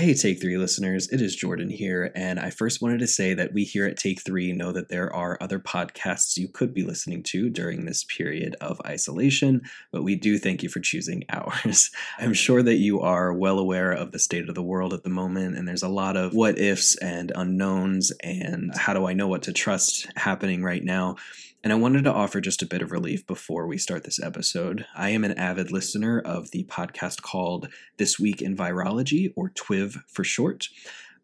Hey, Take Three listeners, it is Jordan here, and I first wanted to say that we here at Take Three know that there are other podcasts you could be listening to during this period of isolation, but we do thank you for choosing ours. I'm sure that you are well aware of the state of the world at the moment, and there's a lot of what ifs and unknowns, and how do I know what to trust happening right now. And I wanted to offer just a bit of relief before we start this episode. I am an avid listener of the podcast called This Week in Virology, or TWIV for short.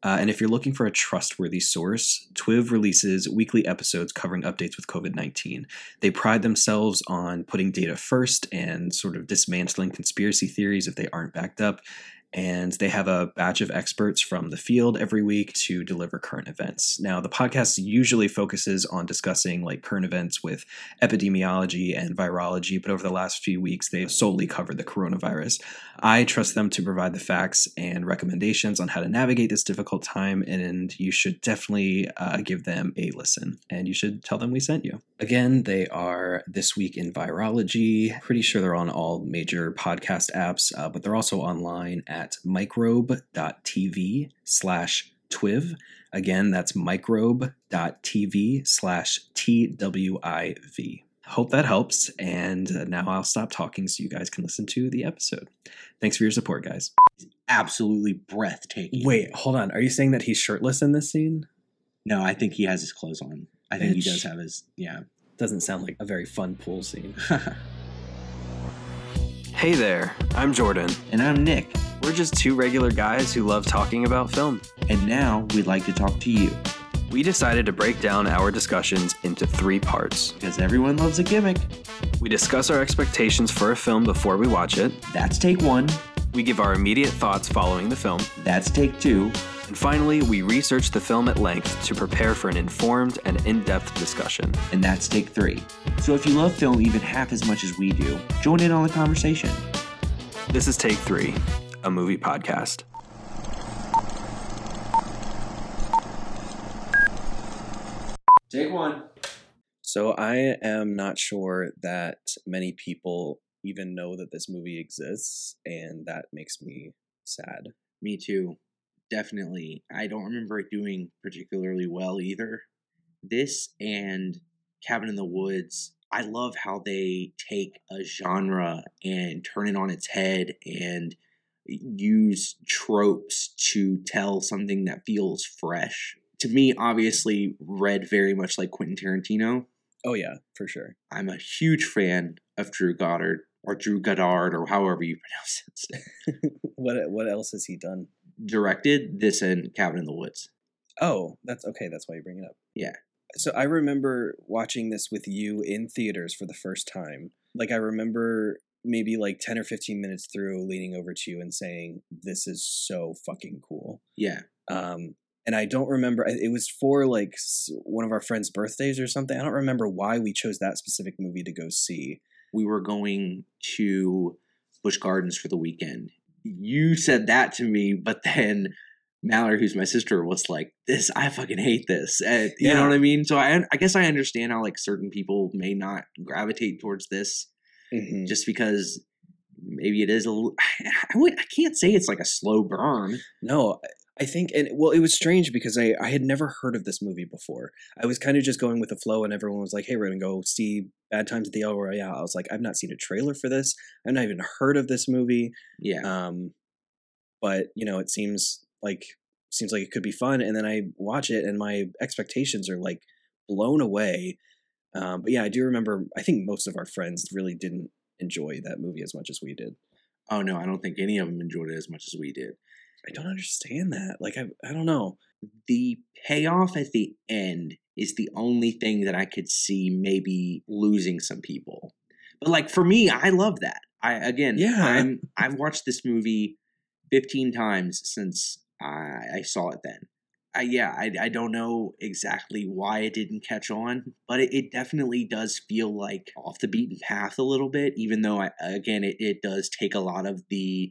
Uh, and if you're looking for a trustworthy source, TWIV releases weekly episodes covering updates with COVID 19. They pride themselves on putting data first and sort of dismantling conspiracy theories if they aren't backed up and they have a batch of experts from the field every week to deliver current events. Now, the podcast usually focuses on discussing like current events with epidemiology and virology, but over the last few weeks, they've solely covered the coronavirus. I trust them to provide the facts and recommendations on how to navigate this difficult time, and you should definitely uh, give them a listen, and you should tell them we sent you. Again, they are This Week in Virology. Pretty sure they're on all major podcast apps, uh, but they're also online at microbe.tv slash twiv. Again, that's microbe.tv slash TWIV. Hope that helps. And uh, now I'll stop talking so you guys can listen to the episode. Thanks for your support, guys. Absolutely breathtaking. Wait, hold on. Are you saying that he's shirtless in this scene? No, I think he has his clothes on. I think he does have his, yeah. Doesn't sound like a very fun pool scene. Hey there, I'm Jordan. And I'm Nick. We're just two regular guys who love talking about film. And now we'd like to talk to you We decided to break down our discussions into three parts. because everyone loves a gimmick. We discuss our expectations for a film before we watch it. That's take one. We give our immediate thoughts following the film. That's take two. And finally, we research the film at length to prepare for an informed and in depth discussion. And that's take three. So if you love film even half as much as we do, join in on the conversation. This is Take Three, a movie podcast. Take one. So I am not sure that many people even know that this movie exists, and that makes me sad. Me too. Definitely. I don't remember it doing particularly well either. This and Cabin in the Woods, I love how they take a genre and turn it on its head and use tropes to tell something that feels fresh. To me, obviously, read very much like Quentin Tarantino. Oh yeah, for sure. I'm a huge fan of Drew Goddard or Drew Goddard or however you pronounce it. what what else has he done? Directed this and Cabin in the Woods. Oh, that's okay. That's why you bring it up. Yeah. So I remember watching this with you in theaters for the first time. Like I remember maybe like 10 or 15 minutes through leaning over to you and saying this is so fucking cool. Yeah. Um and I don't remember it was for like one of our friends' birthdays or something. I don't remember why we chose that specific movie to go see. We were going to Busch Gardens for the weekend. You said that to me, but then Mallory, who's my sister, was like, "This, I fucking hate this." And, you Yeah. know what I mean? So I, I guess I understand how like certain people may not gravitate towards this Mhm. just because maybe it is a. little- I, would, I can't say it's like a slow burn. No, I- think, and well, it was strange because I I had never heard of this movie before. I was kind of just going with the flow, and everyone was like, "Hey, we're gonna go see Bad Times at the El Royale." I was like, "I've not seen a trailer for this. I've not even heard of this movie." Yeah. Um, but you know, it seems like seems like it could be fun, and then I watch it, and my expectations are like blown away. Um, but yeah, I do remember. I think most of our friends really didn't enjoy that movie as much as we did. oh no, I don't think any of them enjoyed it as much as we did. I don't understand that. Like, I I don't know. the payoff at the end is the only thing that I could see maybe losing some people. But like for me, I love that. I again, Yeah. I'm I've watched this movie 15 times since I, I saw it then. I, yeah, I, I don't know exactly why it didn't catch on, but it, it definitely does feel like off the beaten path a little bit, even though, I, again, it, it does take a lot of the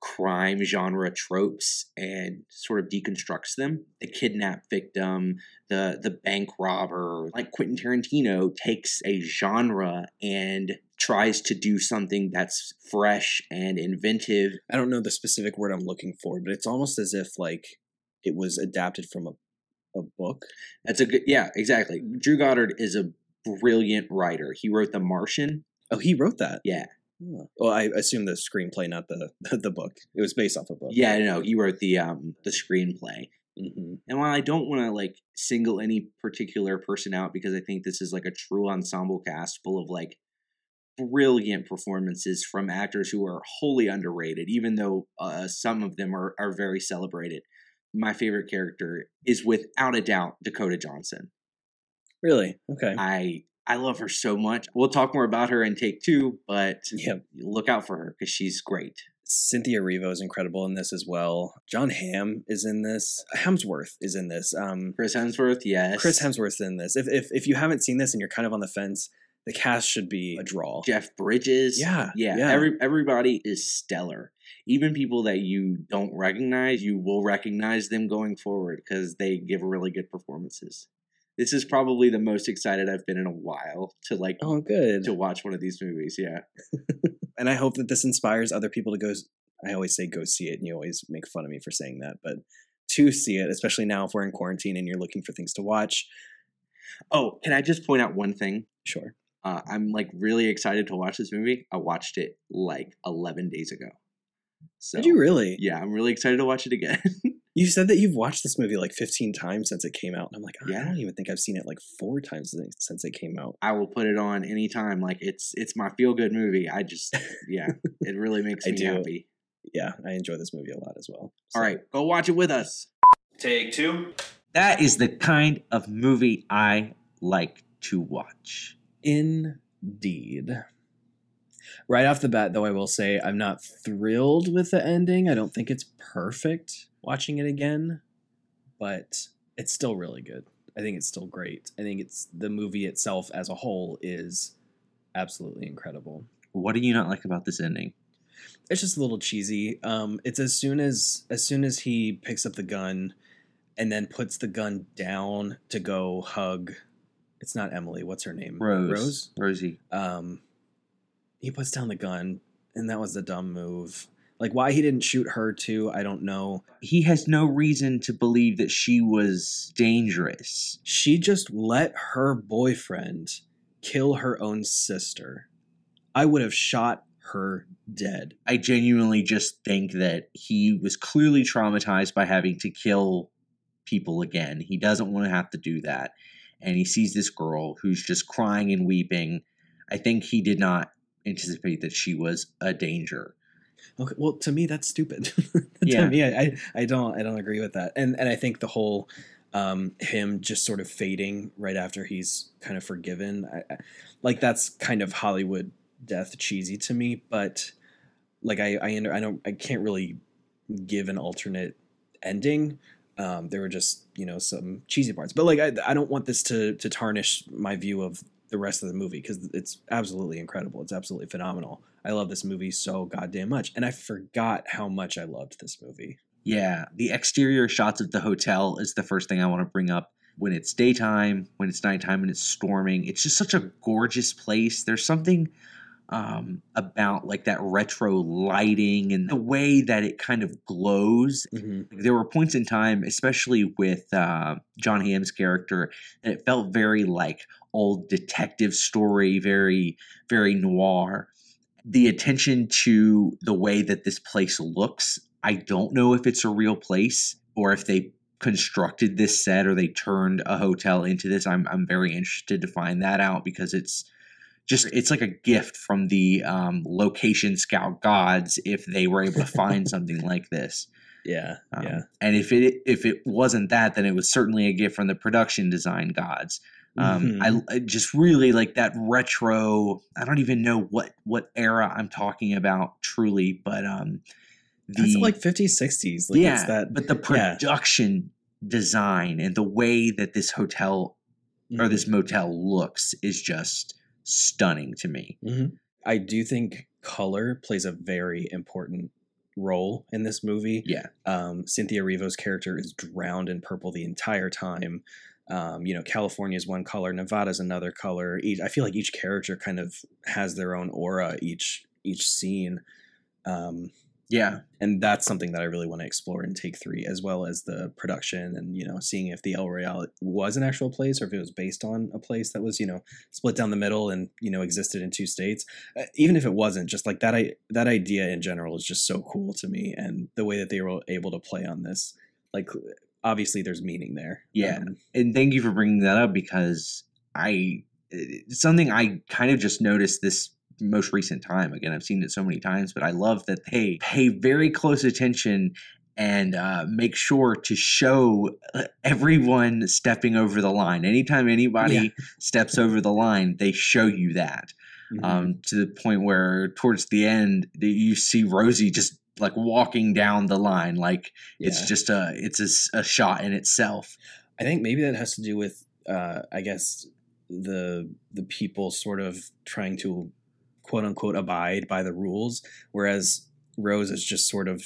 crime genre tropes and sort of deconstructs them. The kidnap victim, the the bank robber, like Quentin Tarantino takes a genre and tries to do something that's fresh and inventive. I don't know the specific word I'm looking for, but it's almost as if like it was adapted from a a book. That's a good yeah, exactly. Drew Goddard is a brilliant writer. He wrote The Martian. Oh, he wrote that. Yeah. Well, I assume the screenplay, not the the book. It was based off a book. Yeah, no, he wrote the um the screenplay. hmm And while I don't want to like single any particular person out because I think this is like a true ensemble cast full of like brilliant performances from actors who are wholly underrated, even though uh, some of them are, are very celebrated. My favorite character is without a doubt Dakota Johnson. Really? Okay. I I love her so much. We'll talk more about her in take two, but yeah. look out for her because she's great. Cynthia Erivo is incredible in this as well. Jon Hamm is in this. Hemsworth is in this. Um, Chris Hemsworth, yes. Chris Hemsworth's in this. If, if if you haven't seen this and you're kind of on the fence, the cast should be a draw. Jeff Bridges. Yeah, yeah. yeah. Every everybody is stellar. Even people that you don't recognize, you will recognize them going forward because they give really good performances. This is probably the most excited I've been in a while to like Oh, good. to watch one of these movies. Yeah, and I hope that this inspires other people to go. I always say go see it, and you always make fun of me for saying that, but to see it, especially now if we're in quarantine and you're looking for things to watch. Oh, can I just point out one thing? Sure. Uh, I'm like really excited to watch this movie. I watched it like 11 days ago. So Did you really? yeah, I'm really excited to watch it again. You said that you've watched this movie like 15 times since it came out. And I'm like, "Oh, I Yeah. don't even think I've seen it like four times since- since it came out. I will put it on anytime. Like it's it's my feel good movie. I just yeah, it really makes I me do. happy. Yeah, I enjoy this movie a lot as well. All right, go watch it with us. Take two. That is the kind of movie I like to watch. Indeed. Right off the bat, though, I will say I'm not thrilled with the ending. I don't think it's perfect watching it again, but it's still really good. I think it's still great. I think it's the movie itself as a whole is absolutely incredible. What do you not like about this ending? It's just a little cheesy. Um, it's as soon as as soon as he picks up the gun and then puts the gun down to go hug. It's not Emily. What's her name? Rose. Rosie. um he puts down the gun and that was the dumb move like why he didn't shoot her too i don't know He has no reason to believe that she was dangerous. she just let her boyfriend kill her own sister i would have shot her dead I genuinely just think that he was clearly traumatized by having to kill people again. He doesn't want to have to do that. And he sees this girl who's just crying and weeping. I think he did not anticipate that she was a danger. Okay well to me that's stupid. Yeah. to me I, I don't i don't agree with that. And and i think the whole um him just sort of fading right after he's kind of forgiven I, I, like that's kind of hollywood death cheesy to me but like i i, I don't i can't really give an alternate ending. Um there were just you know some cheesy parts. But like i, I don't want this to to tarnish my view of the rest of the movie because it's absolutely incredible. It's absolutely phenomenal i love this movie so goddamn much and i forgot how much i loved this movie Yeah, the exterior shots of the hotel is the first thing I want to bring up. When it's daytime, when it's nighttime, when it's storming, it's just such a gorgeous place. There's something um, about like that retro lighting and the way that it kind of glows. mm-hmm. There were points in time, especially with uh, Jon Hamm's character, that it felt very like old detective story, very very noir. The attention to the way that this place looks, I don't know if it's a real place or if they constructed this set or they turned a hotel into this. I'm I'm very interested to find that out because it's just it's like a gift from the um, location scout gods if they were able to find something like this. yeah Um, yeah And if it if it wasn't that, then it was certainly a gift from the production design gods. Um, Mhm. I, I just really like that retro. I don't even know what what era I'm talking about truly, but um, the that's like 50s 60s like yeah, that but the yeah. production design and the way that this hotel or Mhm. this motel looks is just stunning to me. Mhm. I do think color plays a very important role in this movie. Yeah. Um, Cynthia Erivo's character is drowned in purple the entire time. Um, you know, California is one color, Nevada's another color. Each, I feel like each character kind of has their own aura each each scene. Um, Yeah. and that's something that I really want to explore in Take Three, as well as the production and you know seeing if the El Royale was an actual place or if it was based on a place that was you know split down the middle and you know existed in two states. Uh, even if it wasn't, just like that, I that idea in general is just so cool to me, and the way that they were able to play on this, like obviously there's meaning there. Yeah. Um, and thank you for bringing that up because I it's something I kind of just noticed this most recent time. Again, I've seen it so many times, but I love that they pay very close attention and uh, make sure to show uh, everyone stepping over the line. Anytime anybody Yeah. steps over the line, they show you that. mhm. Um, to the point where towards the end, you see Rosie just like walking down the line, like it's just a it's a shot in itself. I think maybe that has to do with, uh, I guess, the the people sort of trying to quote unquote abide by the rules, whereas Rose is just sort of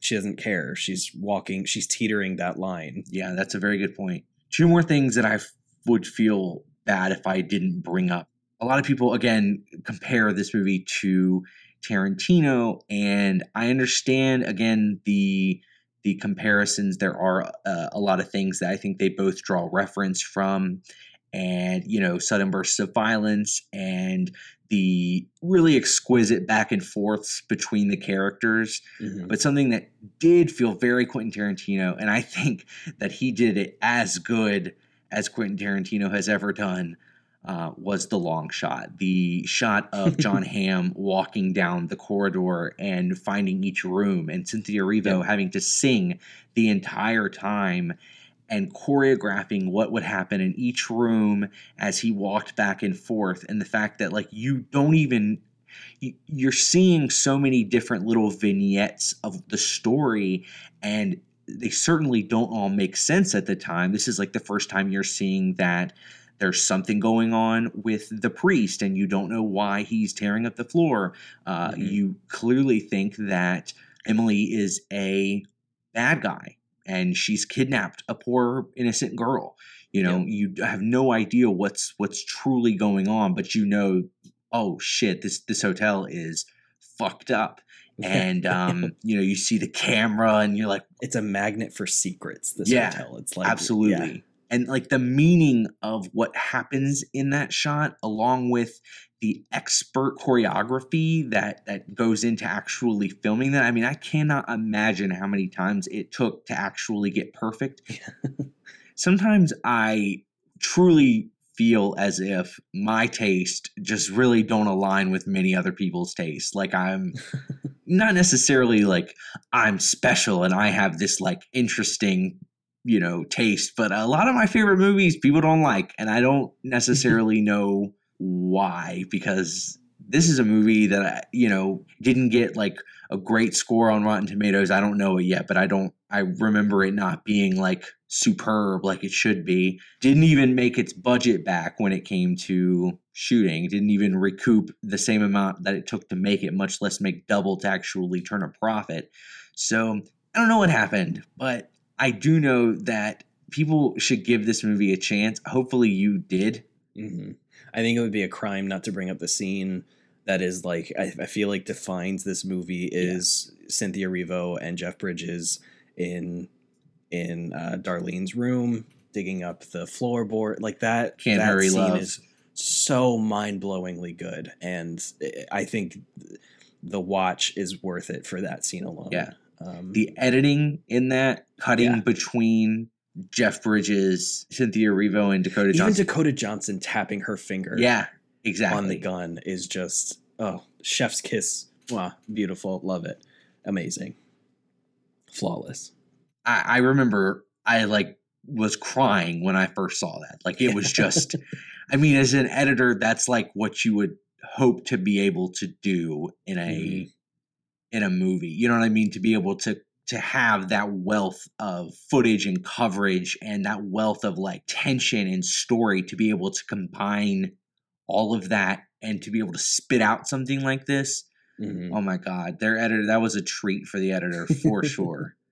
she doesn't care. She's walking, she's teetering that line. Yeah, that's a very good point. Two more things that I f- would feel bad if I didn't bring up. A lot of people, again, compare this movie to Tarantino, and I understand again the the comparisons. There are uh, a lot of things that I think they both draw reference from, and you know, sudden bursts of violence and the really exquisite back and forths between the characters but something that did feel very Quentin Tarantino, and I think that he did it as good as Quentin Tarantino has ever done, uh, was the long shot. The shot of Jon Hamm walking down the corridor and finding each room, and Cynthia Erivo Yep. having to sing the entire time and choreographing what would happen in each room as he walked back and forth and the fact that like you don't even you- you're seeing so many different little vignettes of the story and they certainly don't all make sense at the time this is like the first time you're seeing that there's something going on with the priest and you don't know why he's tearing up the floor uh, Mhm. you clearly think that emily is a bad guy and she's kidnapped a poor innocent girl you know you have no idea what's what's truly going on but you know oh shit this this hotel is fucked up and um you know you see the camera and you're like it's a magnet for secrets. This Yeah, hotel, it's like absolutely yeah. And like the meaning of what happens in that shot along with the expert choreography that that goes into actually filming that i mean i cannot imagine how many times it took to actually get perfect. Sometimes i truly feel as if my taste just really don't align with many other people's taste like i'm not necessarily like i'm special and i have this like interesting you know taste but a lot of my favorite movies people don't like and i don't necessarily know why because this is a movie that I, you know didn't get like a great score on rotten tomatoes. I don't know it yet but i don't i remember it not being like superb like it should be. Didn't even make its budget back when it came to shooting. Didn't even recoup the same amount that it took to make it much less make double to actually turn a profit. So i don't know what happened but i do know that people should give this movie a chance hopefully you did hmm I think it would be a crime not to bring up the scene that is like I, I feel like defines this movie is Cynthia Erivo and Jeff Bridges in in uh, Darlene's room digging up the floorboard like that. Can't that Hurry scene Love. is so mind blowingly good, and I think the watch is worth it for that scene alone. Yeah. Um, the editing in that cutting Yeah. between Jeff Bridges, Cynthia Erivo, and Dakota even Johnson. Dakota Johnson tapping her finger. yeah, exactly. on the gun is just oh chef's kiss wow beautiful love it amazing flawless I, I remember I like was crying when I first saw that. Like it was just, I mean, as an editor, that's like what you would hope to be able to do in a Mhm. In a movie. You know what I mean? To be able to to have that wealth of footage and coverage and that wealth of like tension and story to be able to combine all of that and to be able to spit out something like this Mhm. Oh my god, their editor that was a treat for the editor for sure.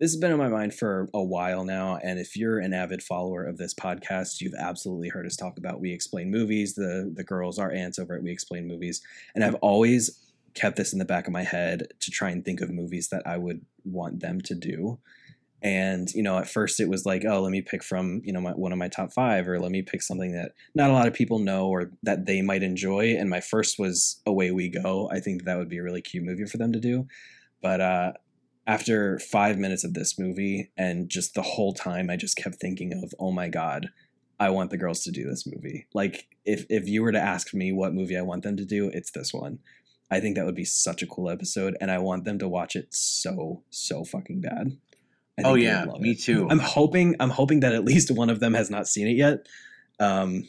This has been on my mind for a while now, and if you're an avid follower of this podcast, you've absolutely heard us talk about We Explain Movies. The the girls, our aunts over at We Explain Movies, and I've always kept this in the back of my head to try and think of movies that I would want them to do. And you know, at first it was like, oh, let me pick from you know my, one of my top five, or let me pick something that not a lot of people know or that they might enjoy. And my first was Away We Go. I think that would be a really cute movie for them to do. But uh, after five minutes of this movie, and just the whole time, I just kept thinking of, oh my god, I want the girls to do this movie. Like if if you were to ask me what movie I want them to do, it's this one. I think that would be such a cool episode, and I want them to watch it so so fucking bad. I oh yeah, me it. too. I'm hoping I'm hoping that at least one of them has not seen it yet. Um,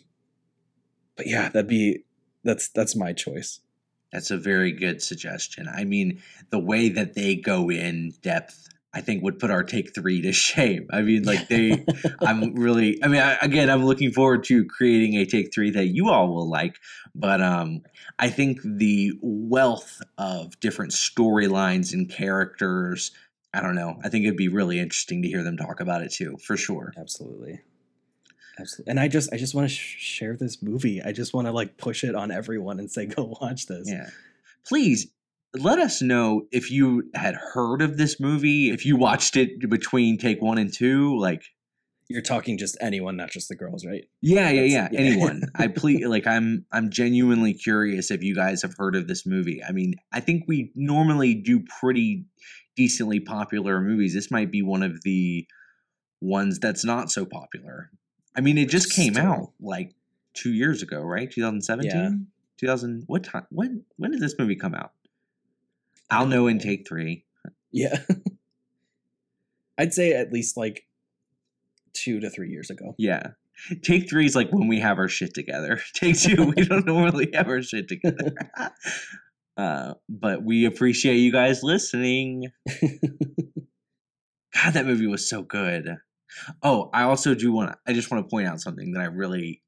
but yeah, that'd be that's that's my choice. That's a very good suggestion. I mean, the way that they go in depth, I think would put our take three to shame. I mean, like they, I'm really, I mean, I, again, I'm looking forward to creating a take three that you all will like. But um, I think the wealth of different storylines and characters, I don't know. I think it'd be really interesting to hear them talk about it too, for sure. Absolutely. Absolutely. And I just I just want to sh- share this movie. I just want to like push it on everyone and say go watch this. Yeah. Please let us know if you had heard of this movie, if you watched it between take one and two. Like, You're talking just anyone, not just the girls, right? yeah, yeah, yeah. Yeah. Anyone. I please like I'm I'm genuinely curious if you guys have heard of this movie. I mean, I think we normally do pretty decently popular movies. This might be one of the ones that's not so popular. I mean, it just came Still. out like two years ago, right? 2017? Yeah. 2000 what time when when did this movie come out? I'll know in take three. Yeah. I'd say at least like two to three years ago. Yeah. Take three is like when we have our shit together. Take two, we don't normally have our shit together. uh, but we appreciate you guys listening. God, that movie was so good. Oh, I also do want to. I just want to point out something that I really,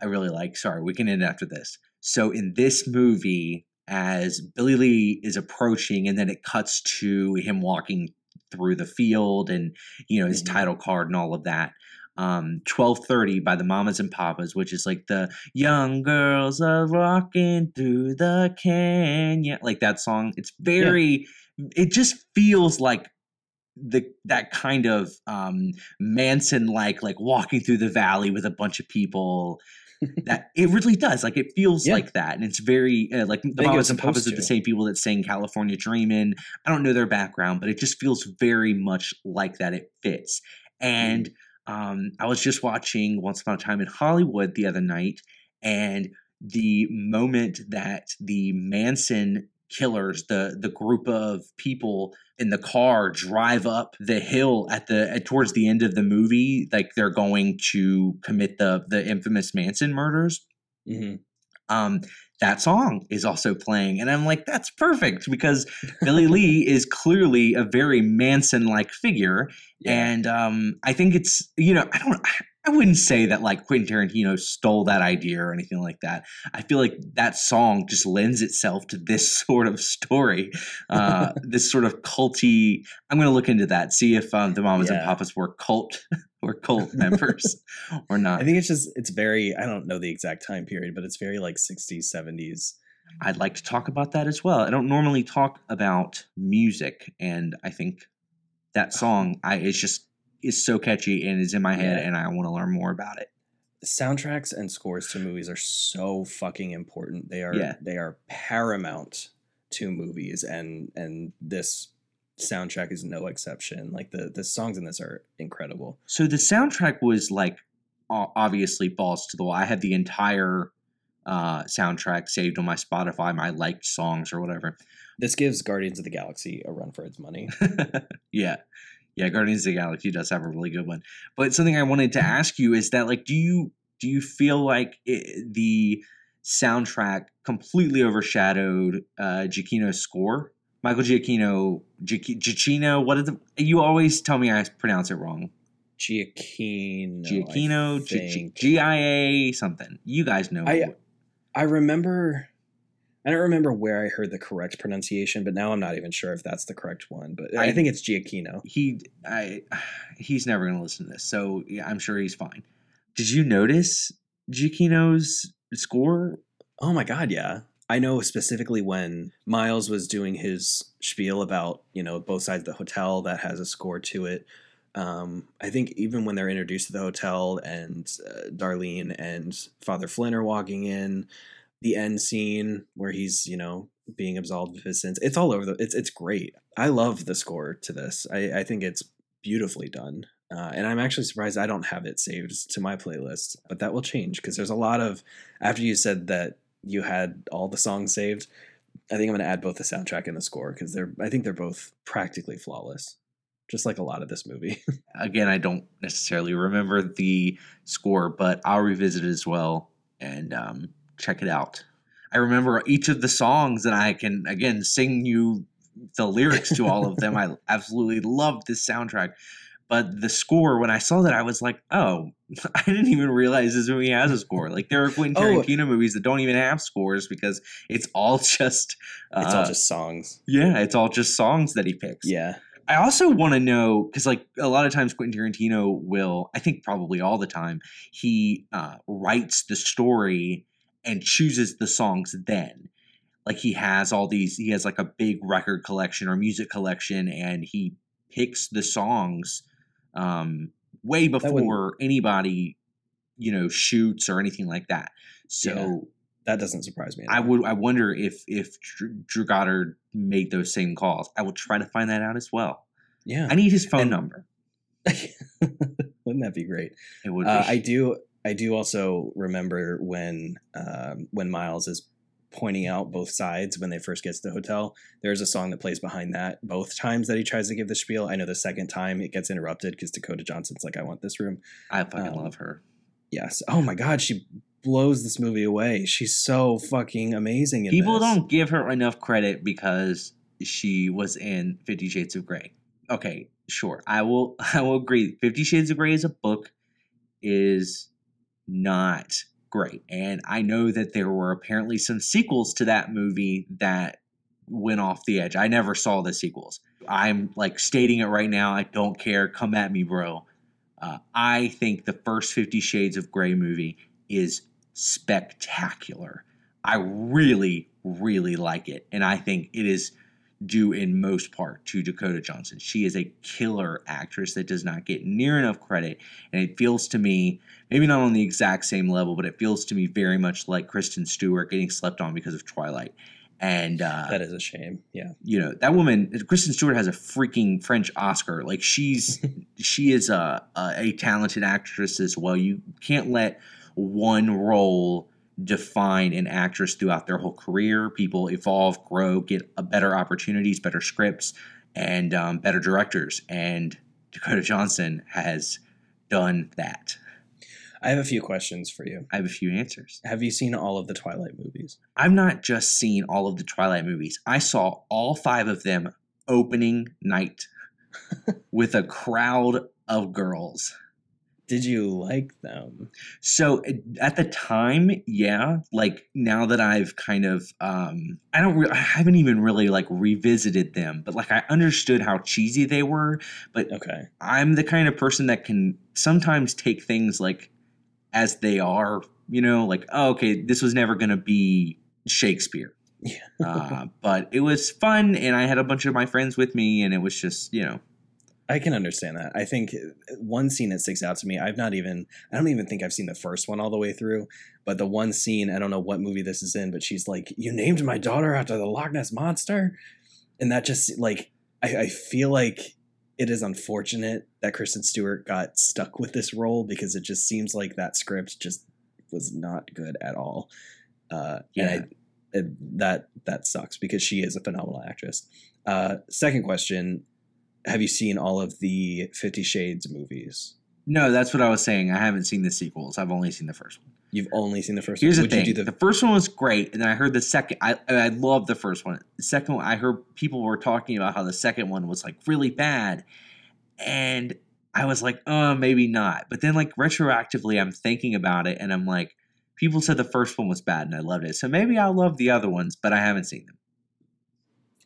I really like. Sorry, we can end after this. So in this movie, as Billy Lee is approaching, and then it cuts to him walking through the field, and you know his Mhm. title card and all of that. Um, twelve thirty by the Mamas and Papas, which is like the young girls are walking through the canyon, like that song. It's very. It just feels like the that kind of um Manson like like walking through the valley with a bunch of people that it really does like it feels Yeah. like that and it's very uh, like the mamas and papas are the same people that sang california dreamin' i don't know their background but it just feels very much like that it fits. And um i was just watching once upon a time in hollywood the other night and the moment that the manson killers the the group of people in the car drive up the hill at the at, towards the end of the movie like they're going to commit the the infamous Manson murders. Hmm um that song is also playing and I'm like that's perfect because Billy Lee is clearly a very Manson like figure and um I think it's you know I don't I wouldn't say that like Quentin Tarantino stole that idea or anything like that. I feel like that song just lends itself to this sort of story, uh, this sort of culty. I'm going to look into that, see if um, the Mamas and Papas were cult or cult members or not. I think it's just it's very I don't know the exact time period, but it's very like 60s, 70s. I'd like to talk about that as well. I don't normally talk about music, and I think that song I it's just is so catchy and is in my head, and I want to learn more about it. Soundtracks and scores to movies are so fucking important. They are Yeah. they are paramount to movies and and this soundtrack is no exception. Like the the songs in this are incredible. So the soundtrack was like obviously balls to the wall. I had the entire uh, soundtrack saved on my Spotify, my liked songs or whatever. This gives Guardians of the Galaxy a run for its money. yeah. Yeah, Guardians of the Galaxy does have a really good one. But something I wanted to ask you is that like do you do you feel like it, the soundtrack completely overshadowed uh Giacchino's score? Michael Giacchino, Giacchi- Giacchino, what is the you always tell me I pronounce it wrong. Giacchino. Giacchino. G I A something. You guys know. I- I remember I don't remember where I heard the correct pronunciation, but now I'm not even sure if that's the correct one. But I, I- think it's Giacchino. He, I, he's never going to listen to this, so yeah, I'm sure he's fine. Did you notice Giacchino's score? Oh my god, yeah. I know specifically when Miles was doing his spiel about, you know, both sides of the hotel that has a score to it. Um, I think even when they're introduced to the hotel and uh, Darlene and Father Flynn are walking in, the end scene where he's, you know, being absolved of his sins. It's all over the it's it's great. I love the score to this. I, I think it's beautifully done. Uh, and I'm actually surprised I don't have it saved to my playlist, but that will change because there's a lot of after you said that you had all the songs saved. I think I'm going to add both the soundtrack and the score because they're. I think they're both practically flawless, just like a lot of this movie. Again, I don't necessarily remember the score, but I'll revisit it as well and um, check it out. I remember each of the songs, and I can again sing you the lyrics to all of them. I absolutely love this soundtrack. But the score, when I saw that, I was like, "Oh, I didn't even realize this movie has a score." Like there are Quentin Oh. Tarantino movies that don't even have scores because it's all just, uh, it's all just songs. yeah, it's all just songs that he picks. Yeah, I also want to know because, like, a lot of times Quentin Tarantino will, I think probably all the time, he uh, writes the story and chooses the songs then. Like, he has all these, he has like a big record collection or music collection, and he picks the songs um, way before anybody, you know, shoots or anything like that. So. Yeah. that doesn't surprise me. I all. would. I wonder if if Drew, Drew Goddard made those same calls. I will try to find that out as well. Yeah, I need his phone And- number. wouldn't that be great? It would. Uh. I do. I do also remember when um, when Miles is pointing out both sides when they first get to the hotel. There's a song that plays behind that both times that he tries to give the spiel. I know the second time it gets interrupted because Dakota Johnson's like, "I want this room." I fucking um, love her. Yes. Oh my God, she blows this movie away. She's so fucking amazing. In People this. don't give her enough credit because she was in Fifty Shades of Grey. Okay, sure. I will. I will agree. Fifty Shades of Grey is a book is not great, and I know that there were apparently some sequels to that movie that went off the edge. I never saw the sequels. I'm like stating it right now. I don't care. Come at me, bro. Uh, I think the first Fifty Shades of Grey movie is spectacular. I really, really like it. And I think it is due in most part to Dakota Johnson. She is a killer actress that does not get near enough credit. And it feels to me, maybe not on the exact same level, but it feels to me very much like Kristen Stewart getting slept on because of Twilight. And uh, That is a shame. Yeah. you know that woman kristen stewart has a freaking french oscar like she's she is a, a a talented actress as well you can't let one role define an actress throughout their whole career people evolve grow get a better opportunities better scripts and um, better directors and dakota johnson has done that I have a few questions for you. i have a few answers Have you seen all of the Twilight movies? I've not just seen all of the Twilight movies. I saw all five of them opening night with a crowd of girls. Did you like them? So at the time, yeah, like now that I've kind of um I don't re- I haven't even really like revisited them, but like I understood how cheesy they were, but Okay. I'm the kind of person that can sometimes take things like as they are, you know, like, oh, okay, this was never going to be Shakespeare. Yeah. uh, but it was fun, and I had a bunch of my friends with me, and it was just, you know, I can understand that. I think one scene that sticks out to me, I've not even, I don't even think I've seen the first one all the way through, but the one scene, I don't know what movie this is in, but she's like, You named my daughter after the Loch Ness Monster? And that just, like, I, I feel like it is unfortunate that Kristen Stewart got stuck with this role because it just seems like that script just was not good at all. Uh, Yeah. And I, it, that that sucks because she is a phenomenal actress. Uh, second question: Have you seen all of the Fifty Shades movies? no, that's what I was saying. I haven't seen the sequels. I've only seen the first one. You've only seen the first. Here's one. the Would thing: the, the? first one was great, and I heard the second. I I love the first one. The second one, I heard people were talking about how the second one was like really bad, and I was like, oh, maybe not. But then like retroactively, I'm thinking about it, and I'm like, people said the first one was bad and I loved it. So maybe I'll love the other ones, but I haven't seen them.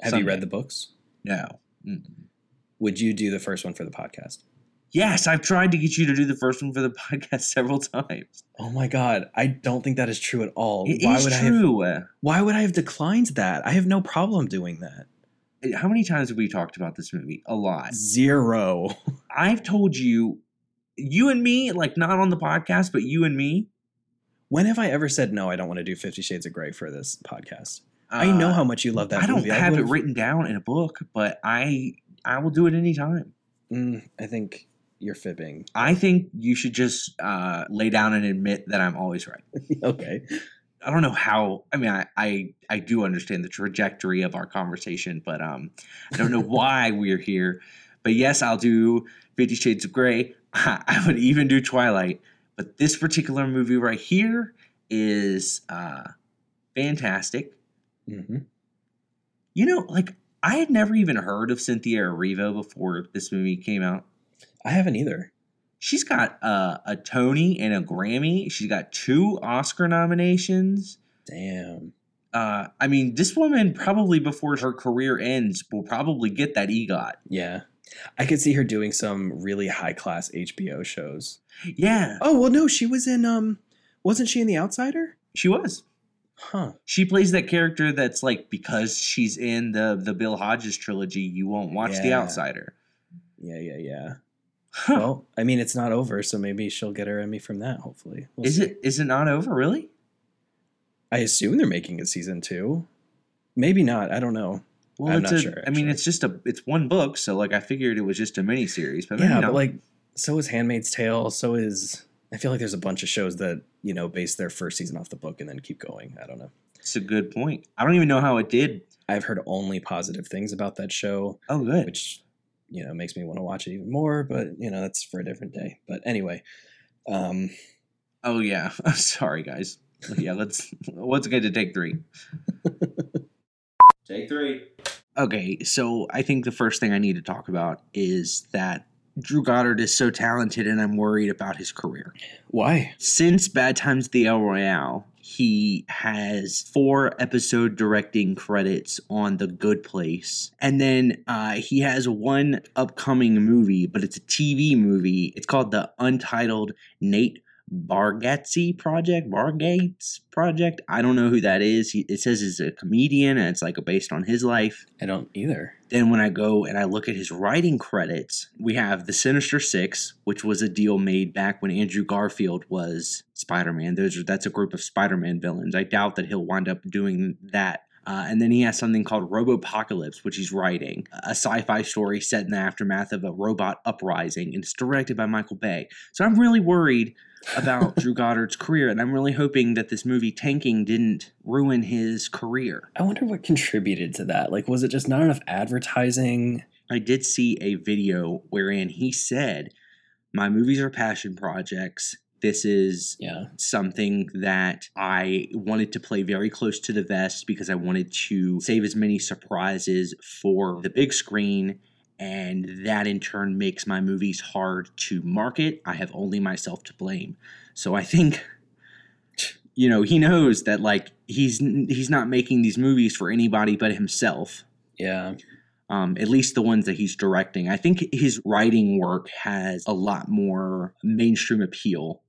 Have you read the books? No. Mm. Would you do the first one for the podcast? Yes, I've tried to get you to do the first one for the podcast several times. Oh my god, I don't think that is true at all. It is why would I have true. why would I have declined that? I have no problem doing that. How many times have we talked about this movie? A lot. Zero. I've told you, you and me, like not on the podcast, but you and me. When have I ever said no, I don't want to do 50 Shades of Grey for this podcast? I know uh, how much you love that I don't movie. have it written down in a book, but I I will do it anytime. Mm, I think you're fibbing. I think you should just uh, lay down and admit that I'm always right. okay. I don't know how. I mean, I, I I do understand the trajectory of our conversation, but um, I don't know why we're here. But yes, I'll do Fifty Shades of Grey. I would even do Twilight. But this particular movie right here is uh, fantastic. Mm-hmm. You know, like I had never even heard of Cynthia Erivo before this movie came out. I haven't either. She's got uh, a Tony and a Grammy. She's got two Oscar nominations. Damn. Uh, I mean, this woman probably before her career ends will probably get that EGOT. Yeah. I could see her doing some really high class HBO shows. Yeah, Oh, well no, she was in um wasn't she in The Outsider? she was. Huh. She plays that character that's like because she's in the the Bill Hodges trilogy, you won't watch The Outsider. Yeah, yeah, yeah. Huh. Well, I mean it's not over, so maybe she'll get her Emmy from that, hopefully. We'll is see. it is it not over really? I assume they're making a season two. Maybe not. I don't know. Well, I'm it's not a, sure, I mean, it's just a it's one book, so like I figured it was just a mini series, but maybe yeah, but like so is Handmaid's Tale, so is I feel like there's a bunch of shows that, you know, base their first season off the book and then keep going. I don't know. it's a good point. I don't even know how it did. I've heard only positive things about that show, Oh, good. which, you know, makes me want to watch it even more, but you know, that's for a different day. But anyway, um Oh yeah. Sorry, guys. Yeah, let's let's get to take three. take three. Okay, so I think the first thing I need to talk about is that Drew Goddard is so talented, and I'm worried about his career. why? Since Bad Times at the El Royale, he has four episode directing credits on The Good Place. And then uh, he has one upcoming movie, but it's a TV movie. It's called The Untitled Nate Bargatze Project. Bargates Project. I don't know who that is. He, it says he's a comedian and it's like based on his life. I don't either. Then when I go and I look at his writing credits, we have The Sinister Six, which was a deal made back when Andrew Garfield was Spider-Man. Those are, that's a group of Spider-Man villains. I doubt that he'll wind up doing that. Uh, and then he has something called Robopocalypse, which he's writing, a sci-fi story set in the aftermath of a robot uprising, and it's directed by Michael Bay. So I'm really worried about Drew Goddard's career, and I'm really hoping that this movie tanking didn't ruin his career. I wonder what contributed to that. Like, was it just not enough advertising? I did see a video wherein he said, My movies are passion projects. This is Yeah. something that I wanted to play very close to the vest because I wanted to save as many surprises for the big screen. And that in turn makes my movies hard to market. I have only myself to blame. So I think, you know, he knows that like he's he's not making these movies for anybody but himself Yeah. um, at least the ones that he's directing. I think his writing work has a lot more mainstream appeal,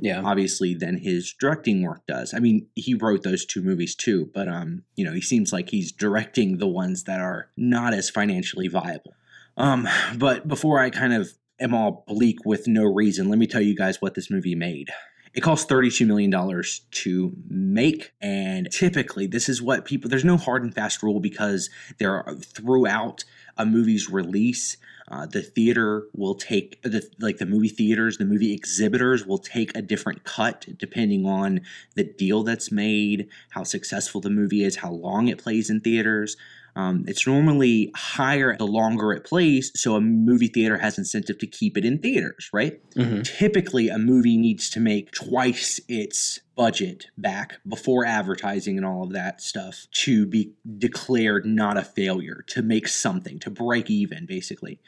Yeah. obviously, than his directing work does. I mean, he wrote those two movies too, but um, you know, he seems like he's directing the ones that are not as financially viable. Um, but before I kind of am all bleak with no reason, let me tell you guys what this movie made. It cost $32 million to make. And typically, this is what people, there's no hard and fast rule because there are throughout a movie's release, uh, the theater will take, the, like the movie theaters, the movie exhibitors will take a different cut depending on the deal that's made, how successful the movie is, how long it plays in theaters. Um, it's normally higher the longer it plays, so a movie theater has incentive to keep it in theaters, right? hmm typically a movie needs to make twice its budget back before advertising and all of that stuff to be declared not a failure to make something to break even basically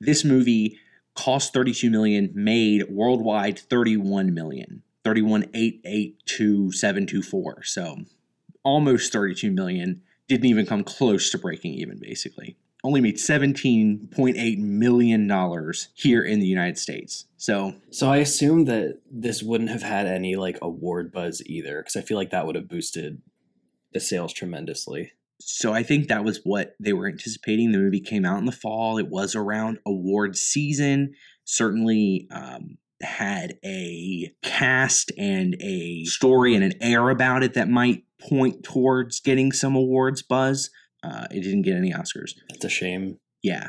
this movie cost 32 million made worldwide 31 million 31,882,724. So almost 32 million. Didn't even come close to breaking even, basically. Only made $17.8 million here in the United States. So, So I assume that this wouldn't have had any like award buzz either, because I feel like that would have boosted the sales tremendously. so I think that was what they were anticipating. The movie came out in the fall. It was around award season. Certainly um, had a cast and a story and an air about it that might point towards getting some awards buzz. Uh, it didn't get any Oscars. That's a shame. Yeah.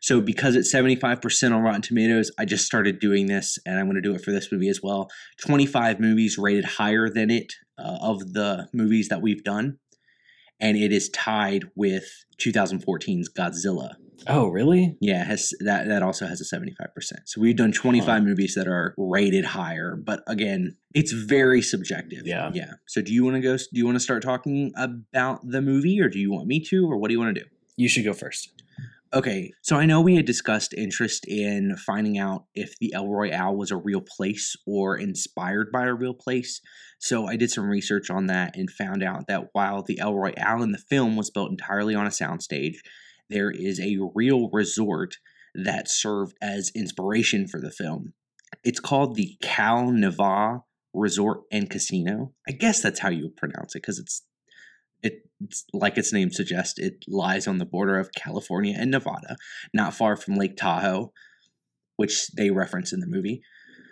So because it's 75% on Rotten Tomatoes, I just started doing this and I'm going to do it for this movie as well. 25 movies rated higher than it uh, of the movies that we've done. And it is tied with 2014's Godzilla. Oh, really? Yeah, has that that also has a 75%. So we've done 25 Huh. movies that are rated higher, but again, it's very subjective. Yeah. Yeah. So do you want to go do you want to start talking about the movie or do you want me to or what do you want to do? You should go first. Okay, so I know we had discussed interest in finding out if the El Royale was a real place or inspired by a real place. So I did some research on that and found out that while the El Royale in the film was built entirely on a soundstage, there is a real resort that served as inspiration for the film. It's called the Cal Neva Resort and Casino. I guess that's how you pronounce it because it's it's like its name suggests, it lies on the border of California and Nevada, not far from Lake Tahoe, which they reference in the movie.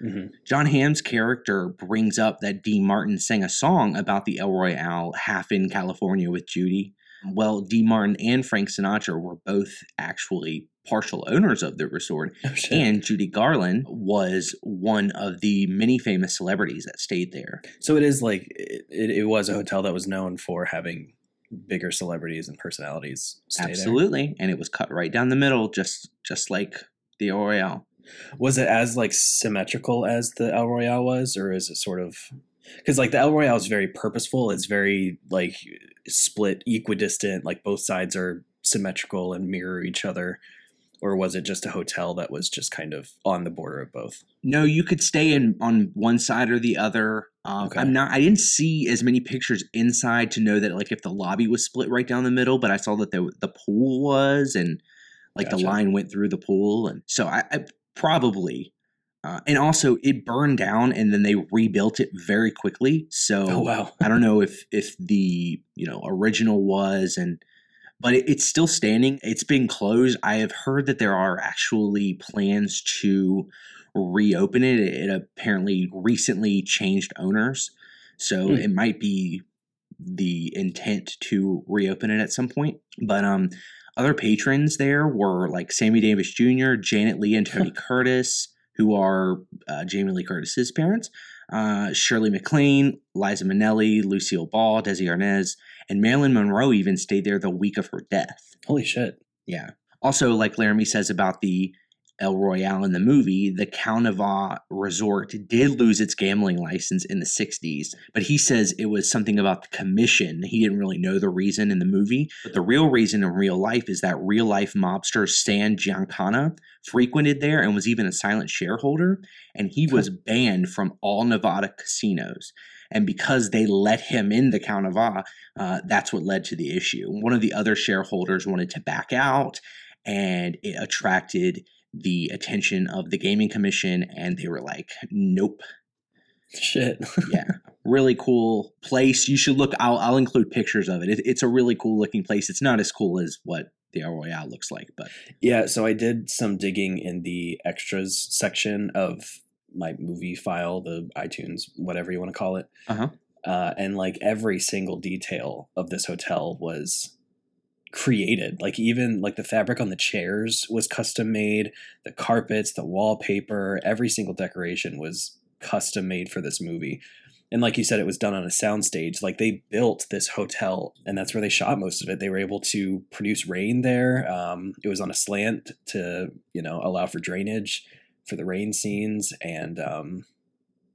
hmm Jon Hamm's character brings up that Dean Martin sang a song about the El Royale half in California with Judy. Well, D. Martin and Frank Sinatra were both actually partial owners of the resort, Oh and Judy Garland was one of the many famous celebrities that stayed there. so it is like it, it, was a hotel that was known for having bigger celebrities and personalities stay there. Absolutely, and it was cut right down the middle, just just like the El Royale. Was it as like symmetrical as the El Royale was, or is it sort of because like the El Royale is very purposeful? It's very like split, equidistant. Like both sides are symmetrical and mirror each other. Or was it just a hotel that was just kind of on the border of both? No, you could stay in on one side or the other. Um, Okay. I'm not. I didn't see as many pictures inside to know that like if the lobby was split right down the middle, but I saw that the the pool was and like the line went through the pool, and so I, I probably. Uh, and also, it burned down, and then they rebuilt it very quickly. So Oh wow! I don't know if if the you know original was and but it, it's still standing. It's been closed. I have heard that there are actually plans to reopen it. It, apparently recently changed owners, so Hmm. it might be the intent to reopen it at some point. But um, other patrons there were like Sammy Davis Jr., Janet Leigh, and Tony Curtis, who are uh, Jamie Lee Curtis's parents uh, Shirley MacLaine, Liza Minnelli, Lucille Ball, Desi Arnaz, and Marilyn Monroe even stayed there the week of her death. Holy shit! Yeah. Also, like Laramie says about the El Royale in the movie, the Calneva Resort did lose its gambling license in the 60s, but he says it was something about the commission. He didn't really know the reason in the movie. But the real reason in real life is that real life mobster Sam Giancana frequented there and was even a silent shareholder, and he was banned from all Nevada casinos. And because they let him in the Calneva, uh, that's what led to the issue. One of the other shareholders wanted to back out, and it attracted the attention of the gaming commission, and they were like, "Nope." Shit. Yeah, really cool place. You should look. I'll I'll include pictures of it. it. It's a really cool looking place. It's not as cool as what the El Royale looks like, but Yeah, so I did some digging in the extras section of my movie file, the iTunes, whatever you want to call it. Uh-huh. Uh, and like every single detail of this hotel was created. Like even like the fabric on the chairs was custom made, the carpets, the wallpaper, every single decoration was custom made for this movie. And like you said, it was done on a soundstage. Like they built this hotel, and that's where they shot most of it. They were able to produce rain there. Um, it was on a slant to you know allow for drainage for the rain scenes, and um,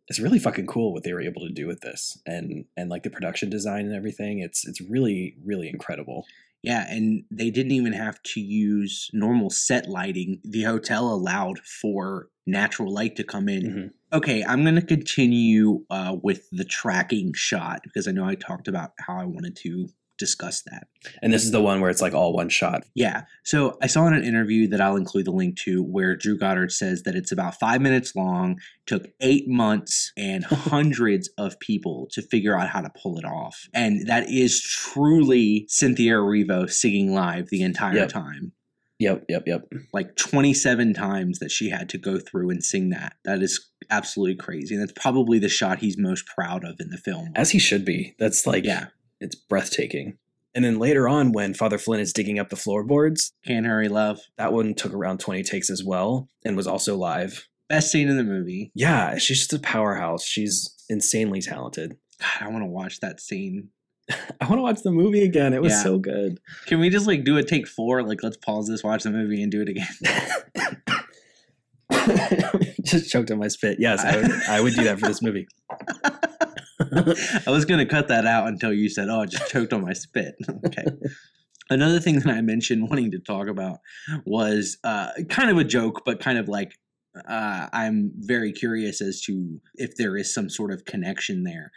it's really fucking cool what they were able to do with this, and and like the production design and everything. It's it's really really incredible. Yeah, and they didn't even have to use normal set lighting. The hotel allowed for natural light to come in Mhm. Okay, I'm going to continue uh, with the tracking shot because I know I talked about how I wanted to discuss that. And this is the one where it's like all one shot. Yeah. So I saw in an interview that I'll include the link to where Drew Goddard says that it's about five minutes long, took eight months and hundreds of people to figure out how to pull it off. And that is truly Cynthia Erivo singing live the entire Yep. time. Yep, yep, yep. Like 27 times that she had to go through and sing that. That is absolutely crazy. And that's probably the shot he's most proud of in the film. As he should be. That's like yeah. It's breathtaking. And then later on, when Father Flynn is digging up the floorboards, Can't Hurry Love. that one took around 20 takes as well and was also live. Best scene in the movie. Yeah, she's just a powerhouse. She's insanely talented. God, I want to watch that scene. I want to watch the movie again. It was Yeah. so good. Can we just like do a take four? Like, let's pause this, watch the movie, and do it again. just choked on my spit. Yes, I would, I would do that for this movie. I was gonna cut that out until you said, "Oh, I just choked on my spit." okay. Another thing that I mentioned wanting to talk about was uh, kind of a joke, but kind of like uh, I'm very curious as to if there is some sort of connection there.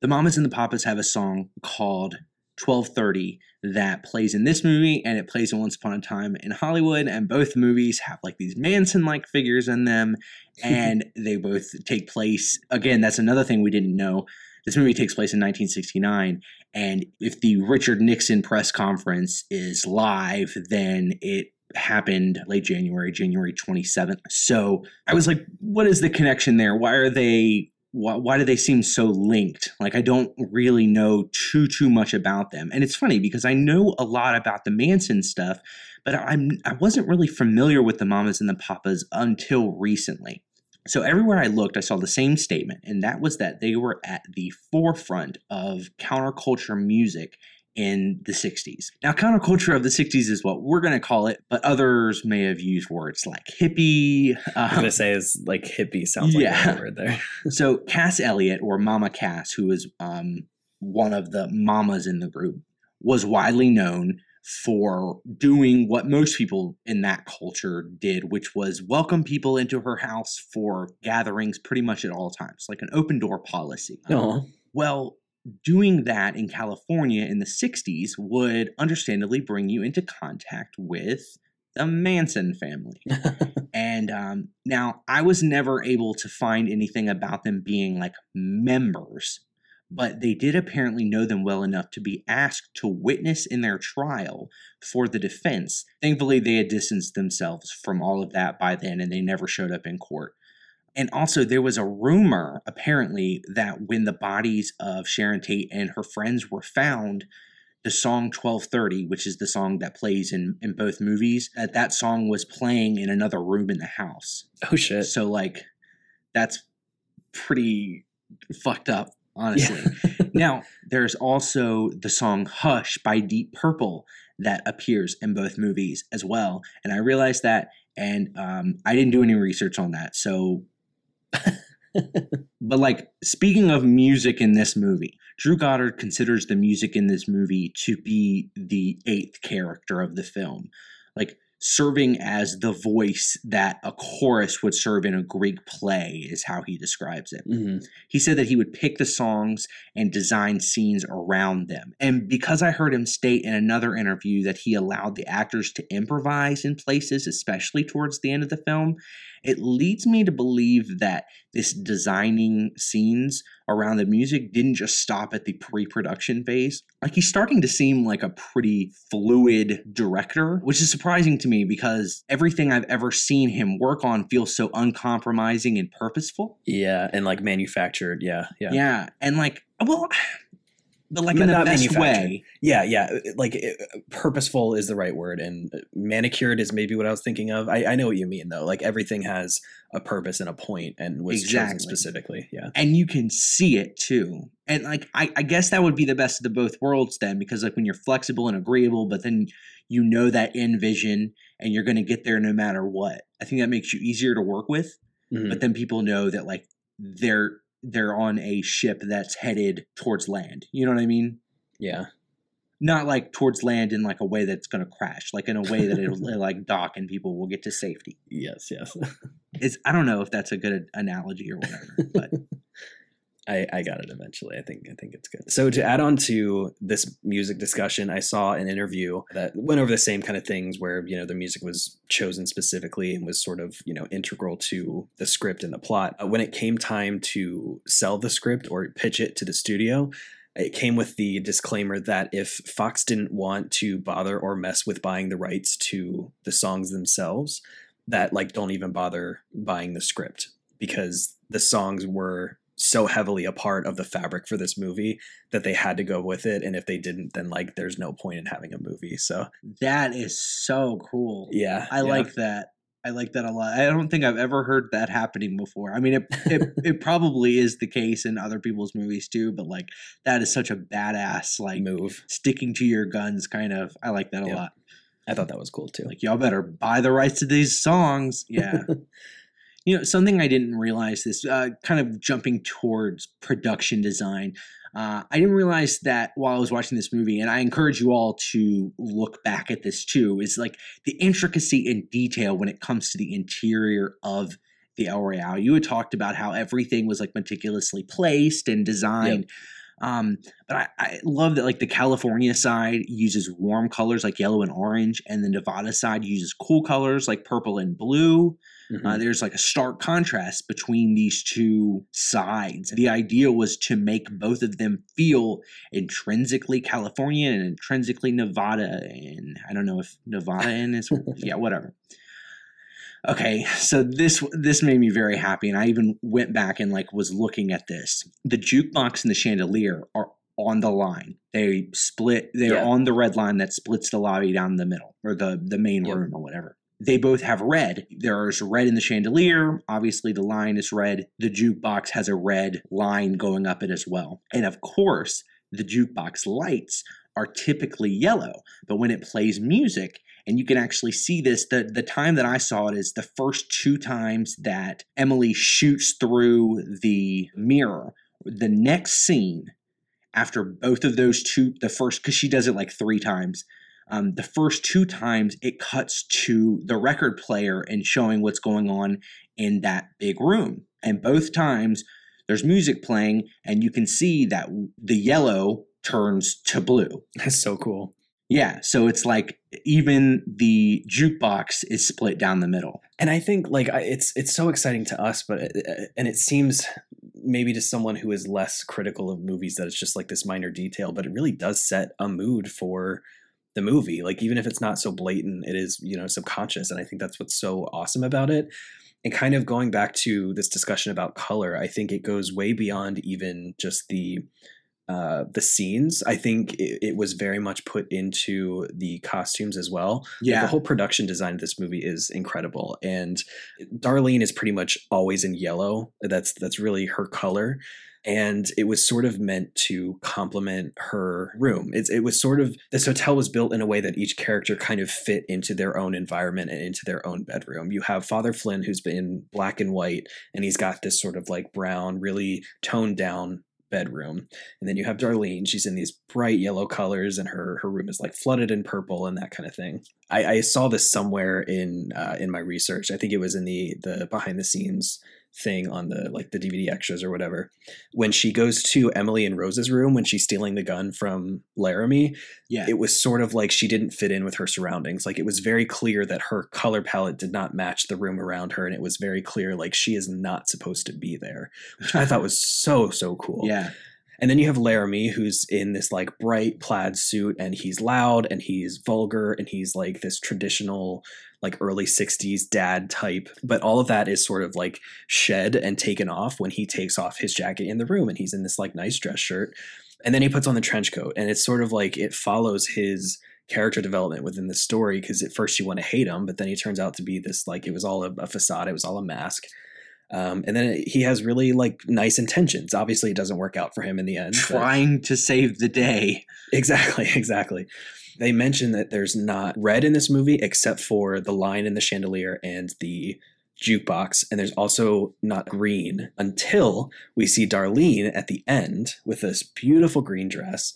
The Mamas and the Papas have a song called 1230 that plays in this movie and it plays in Once Upon a Time in Hollywood. And both movies have like these Manson like figures in them and they both take place. Again, that's another thing we didn't know. This movie takes place in 1969. And if the Richard Nixon press conference is live, then it happened late January, January 27th. So I was like, what is the connection there? Why are they why, why do they seem so linked? Like I don't really know too too much about them. And it's funny because I know a lot about the Manson stuff, but I'm I wasn't really familiar with the Mamas and the Papas until recently. So everywhere I looked, I saw the same statement, and that was that they were at the forefront of counterculture music in the 60s. Now, counterculture of the 60s is what we're going to call it, but others may have used words like hippie. I was Uh, gonna say is like hippie sounds like Yeah. that word there. so Cass Elliot, or Mama Cass, who is um, one of the mamas in the group, was widely known for doing what most people in that culture did, which was welcome people into her house for gatherings pretty much at all times, like an open door policy. No. Well, doing that in California in the 60s would understandably bring you into contact with the Manson family. and um, now I was never able to find anything about them being like members, but they did apparently know them well enough to be asked to witness in their trial for the defense. Thankfully, they had distanced themselves from all of that by then and they never showed up in court. And also, there was a rumor, apparently, that when the bodies of Sharon Tate and her friends were found, the song 1230, which is the song that plays in, in both movies, that that song was playing in another room in the house. Oh shit. So, like, that's pretty fucked up, honestly. now, there's also the song Hush by Deep Purple that appears in both movies as well. And I realized that, and um, I didn't do any research on that. So, but like, speaking of music in this movie, Drew Goddard considers the music in this movie to be the eighth character of the film. Like, serving as the voice that a chorus would serve in a Greek play, is how he describes it. Mhm. He said that he would pick the songs and design scenes around them. And because I heard him state in another interview that he allowed the actors to improvise in places, especially towards the end of the film, it leads me to believe that this designing scenes around the music didn't just stop at the pre production phase. Like he's starting to seem like a pretty fluid director, which is surprising to me because everything I've ever seen him work on feels so uncompromising and purposeful. Yeah, and like manufactured. Yeah, yeah, Yeah, and like, well, but like in the best way. yeah, yeah. Uh, like it, purposeful is the right word, and uh, manicured is maybe what I was thinking of. I, I know what you mean though. Like everything has a purpose and a point, and was chosen specifically. Yeah, And you can see it too. And like, I, I guess that would be the best of the both worlds then, because like when you're flexible and agreeable, but then you know that end vision and you're going to get there no matter what. I think that makes you easier to work with. Mhm. But mm-hmm. then people know that like they're they're on a ship that's headed towards land. You know what I mean? yeah. not like towards land in like a way that's going to crash, like in a way that it'll like dock and people will get to safety. Yes, yes. It's I don't know if that's a good analogy or whatever, but I, I got it eventually. I think I think it's good. So to add on to this music discussion, I saw an interview that went over the same kind of things where you know the music was chosen specifically and was sort of you know integral to the script and the plot. Uh, when it came time to sell the script or pitch it to the studio, it came with the disclaimer that if Fox didn't want to bother or mess with buying the rights to the songs themselves, that like don't even bother buying the script because the songs were so heavily a part of the fabric for this movie that they had to go with it and if they didn't then like there's no point in having a movie so. That is so cool. Yeah i yeah. like that. I like that a lot. I don't think i've ever heard that happening before. I mean it, it, it probably is the case in other people's movies too but like that is such a badass like move. sticking to your guns kind of. I like that a Yeah. lot. I thought that was cool too. Like y'all better buy the rights to these songs. Yeah you know something i didn't realize this uh, kind of jumping towards production design uh, i didn't realize that while i was watching this movie and i encourage you all to look back at this too is like the intricacy and detail when it comes to the interior of the El Royale. You had talked about how everything was like meticulously placed and designed. Um, but I, I love that like the California side uses warm colors like yellow and orange, and the Nevada side uses cool colors like purple and blue. Mhm. Uh, there's like a stark contrast between these two sides. The idea was to make both of them feel intrinsically California and intrinsically Nevada. And I don't know if Nevada in is yeah, whatever. Okay, so this this made me very happy, and I even went back and like was looking at this. The jukebox and the chandelier are on the line. They split. They're Yeah. on the red line that splits the lobby down the middle, or the the main Yep. room, or whatever. They both have red. There's red in the chandelier. Obviously, the line is red. The jukebox has a red line going up it as well. And of course, the jukebox lights are typically yellow. But when it plays music, and you can actually see this, the, the time that I saw it is the first two times that Emily shoots through the mirror. The next scene, after both of those two, the first, because she does it like three times. Um, the first two times it cuts to the record player and showing what's going on in that big room. And both times there's music playing, and you can see that the yellow turns to blue. that's so cool Yeah, so it's like even the jukebox is split down the middle. and i think like it's it's so exciting to us but uh, and it seems maybe to someone who is less critical of movies that it's just like this minor detail but it really does set a mood for the movie like even if it's not so blatant it is you know subconscious and i think that's what's so awesome about it and kind of going back to this discussion about color i think it goes way beyond even just the uh, the scenes i think it, it was very much put into the costumes as well. Like, the whole production design of this movie is incredible. And darlene is pretty much always in yellow. That's that's really her color. And it was sort of meant to complement her room. It's, it was sort of this hotel was built in a way that each character kind of fit into their own environment and into their own bedroom. You have father flynn who's been black and white and he's got this sort of like brown really toned down bedroom and then you have darlene. She's in these bright yellow colors and her her room is like flooded in purple and that kind of thing. I, I saw this somewhere in uh, in my research. I think it was in the the behind the scenes thing on the like the dvd extras or whatever when she goes to emily and rose's room when she's stealing the gun from laramie yeah. it was sort of like she didn't fit in with her surroundings. Like it was very clear that her color palette did not match the room around her, and it was very clear like she is not supposed to be there, which I thought was so so cool. yeah. And then you have Laramie, who's in this like bright plaid suit, and he's loud and he's vulgar and he's like this traditional, like early 60s dad type. But all of that is sort of like shed and taken off when he takes off his jacket in the room and he's in this like nice dress shirt. And then he puts on the trench coat, and it's sort of like it follows his character development within the story because at first you want to hate him, but then he turns out to be this like it was all a, a facade, it was all a mask. Um, and then he has really like nice intentions. Obviously, it doesn't work out for him in the end. but- Trying to save the day. Exactly, exactly. They mention that there's not red in this movie except for the line in the chandelier and the jukebox, and there's also not green until we see Darlene at the end with this beautiful green dress.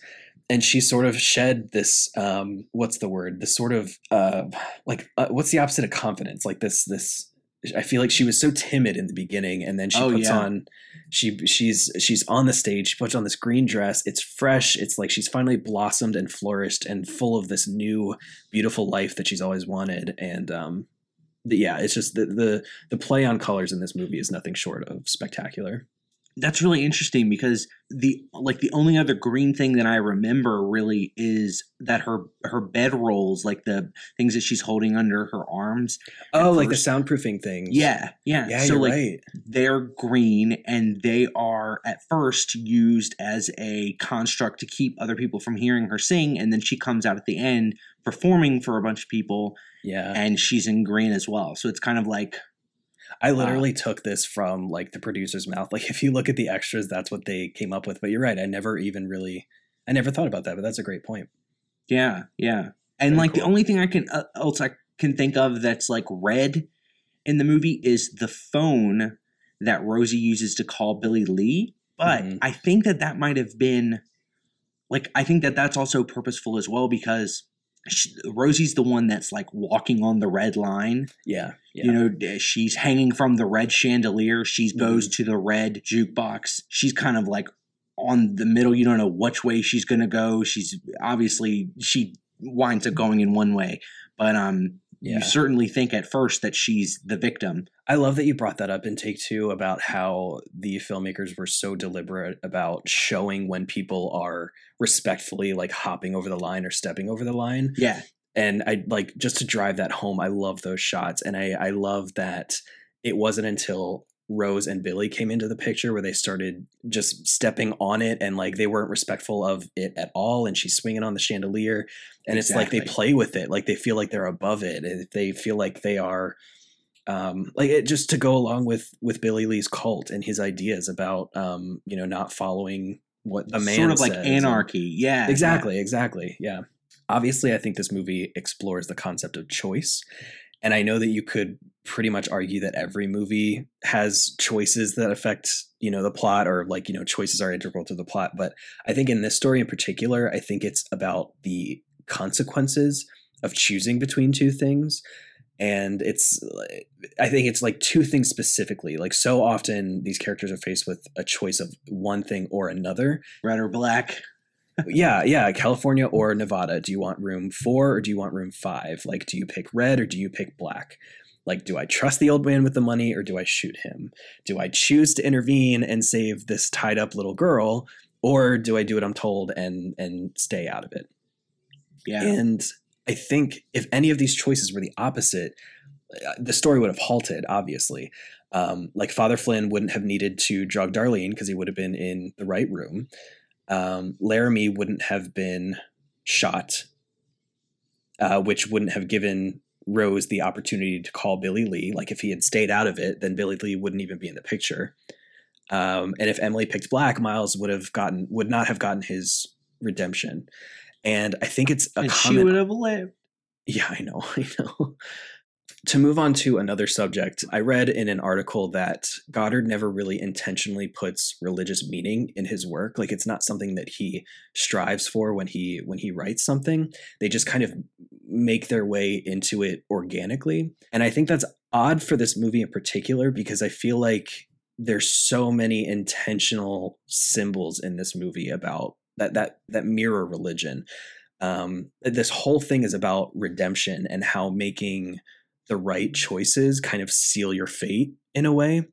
and she sort of shed this um what's the word this sort of uh like uh, what's the opposite of confidence like this this i feel like she was so timid in the beginning and then she Oh, puts yeah. on she she's she's on the stage she puts on this green dress. It's fresh. It's like she's finally blossomed and flourished and full of this new beautiful life that she's always wanted. And um the, yeah it's just the, the the play on colors in this movie is nothing short of spectacular That's really interesting because the like the only other green thing that I remember really is that her her bed rolls, like the things that she's holding under her arms. oh like first- the soundproofing things Yeah, yeah. yeah so you're like right they're green and they are at first used as a construct to keep other people from hearing her sing and then she comes out at the end performing for a bunch of people yeah and she's in green as well so it's kind of like I literally took this from like the producer's mouth. Like if you look at the extras, that's what they came up with. But you're right. I never even really, I never thought about that. But that's a great point. yeah yeah and Very like the only thing i can uh, else i can think of that's like red in the movie is the phone that rosie uses to call billy lee but Mhm. i think that that might have been like i think that that's also purposeful as well because she, rosie's the one that's like walking on the red line. Yeah, yeah, you know she's hanging from the red chandelier. She goes to the red jukebox. She's kind of like on the middle. You don't know which way she's going to go. She's obviously she winds up going in one way. But um yeah. you certainly think at first that she's the victim I love that you brought that up in Take Two about how the filmmakers were so deliberate about showing when people are respectfully like hopping over the line or stepping over the line. yeah and I like just to drive that home. I love those shots, and I I love that it wasn't until Rose and Billy came into the picture where they started just stepping on it, and like they weren't respectful of it at all. And she's swinging on the chandelier, and it's like they play with it, like they feel like they're above it, and they feel like they are. Um, like it just to go along with with Billy Lee's cult and his ideas about um, you know not following what a man sort of like and- anarchy yeah yeah. Exactly, exactly. Yeah. Obviously, I think this movie explores the concept of choice. And I know that you could pretty much argue that every movie has choices that affect, you know, the plot or like, you know, choices are integral to the plot. But I think in this story in particular, I think it's about the consequences of choosing between two things. And it's, I think it's like two things specifically. Like, so often these characters are faced with a choice of one thing or another red or black yeah, yeah, California or Nevada. Do you want room four or do you want room five? Like, do you pick red or do you pick black? Like, do I trust the old man with the money or do I shoot him? Do I choose to intervene and save this tied up little girl, or do I do what I'm told and and stay out of it? yeah And I think if any of these choices were the opposite, uh, the story would have halted, obviously. Um, like Father Flynn wouldn't have needed to drug Darlene because he would have been in the right room. Um, Laramie wouldn't have been shot, uh, which wouldn't have given Rose the opportunity to call Billy Lee. Like if he had stayed out of it, then Billy Lee wouldn't even be in the picture. Um, and if Emily picked black, Miles would have gotten would not have gotten his redemption. And I think it's a and she would have lived yeah, I know, I know. To move on to another subject, I read in an article that Goddard never really intentionally puts religious meaning in his work. Like it's not something that he strives for when he when he writes something. They just kind of make their way into it organically. And I think that's odd for this movie in particular because I feel like there's so many intentional symbols in this movie about that that that mirror religion um, this whole thing is about redemption and how making the right choices kind of seal your fate in a way.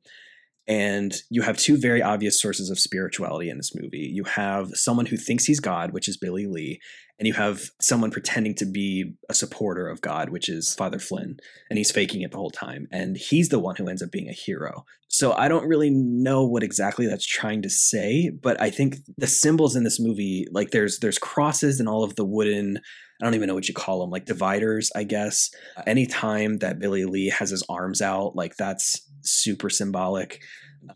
And you have two very obvious sources of spirituality in this movie. You have someone who thinks he's God, which is Billy Lee, and you have someone pretending to be a supporter of God, which is Father Flynn, and he's faking it the whole time. And he's the one who ends up being a hero. So I don't really know what exactly that's trying to say, but I think the symbols in this movie, like there's there's crosses and all of the wooden I don't even know what you call them, like dividers, I guess. Anytime that Billy Lee has his arms out, like that's super symbolic.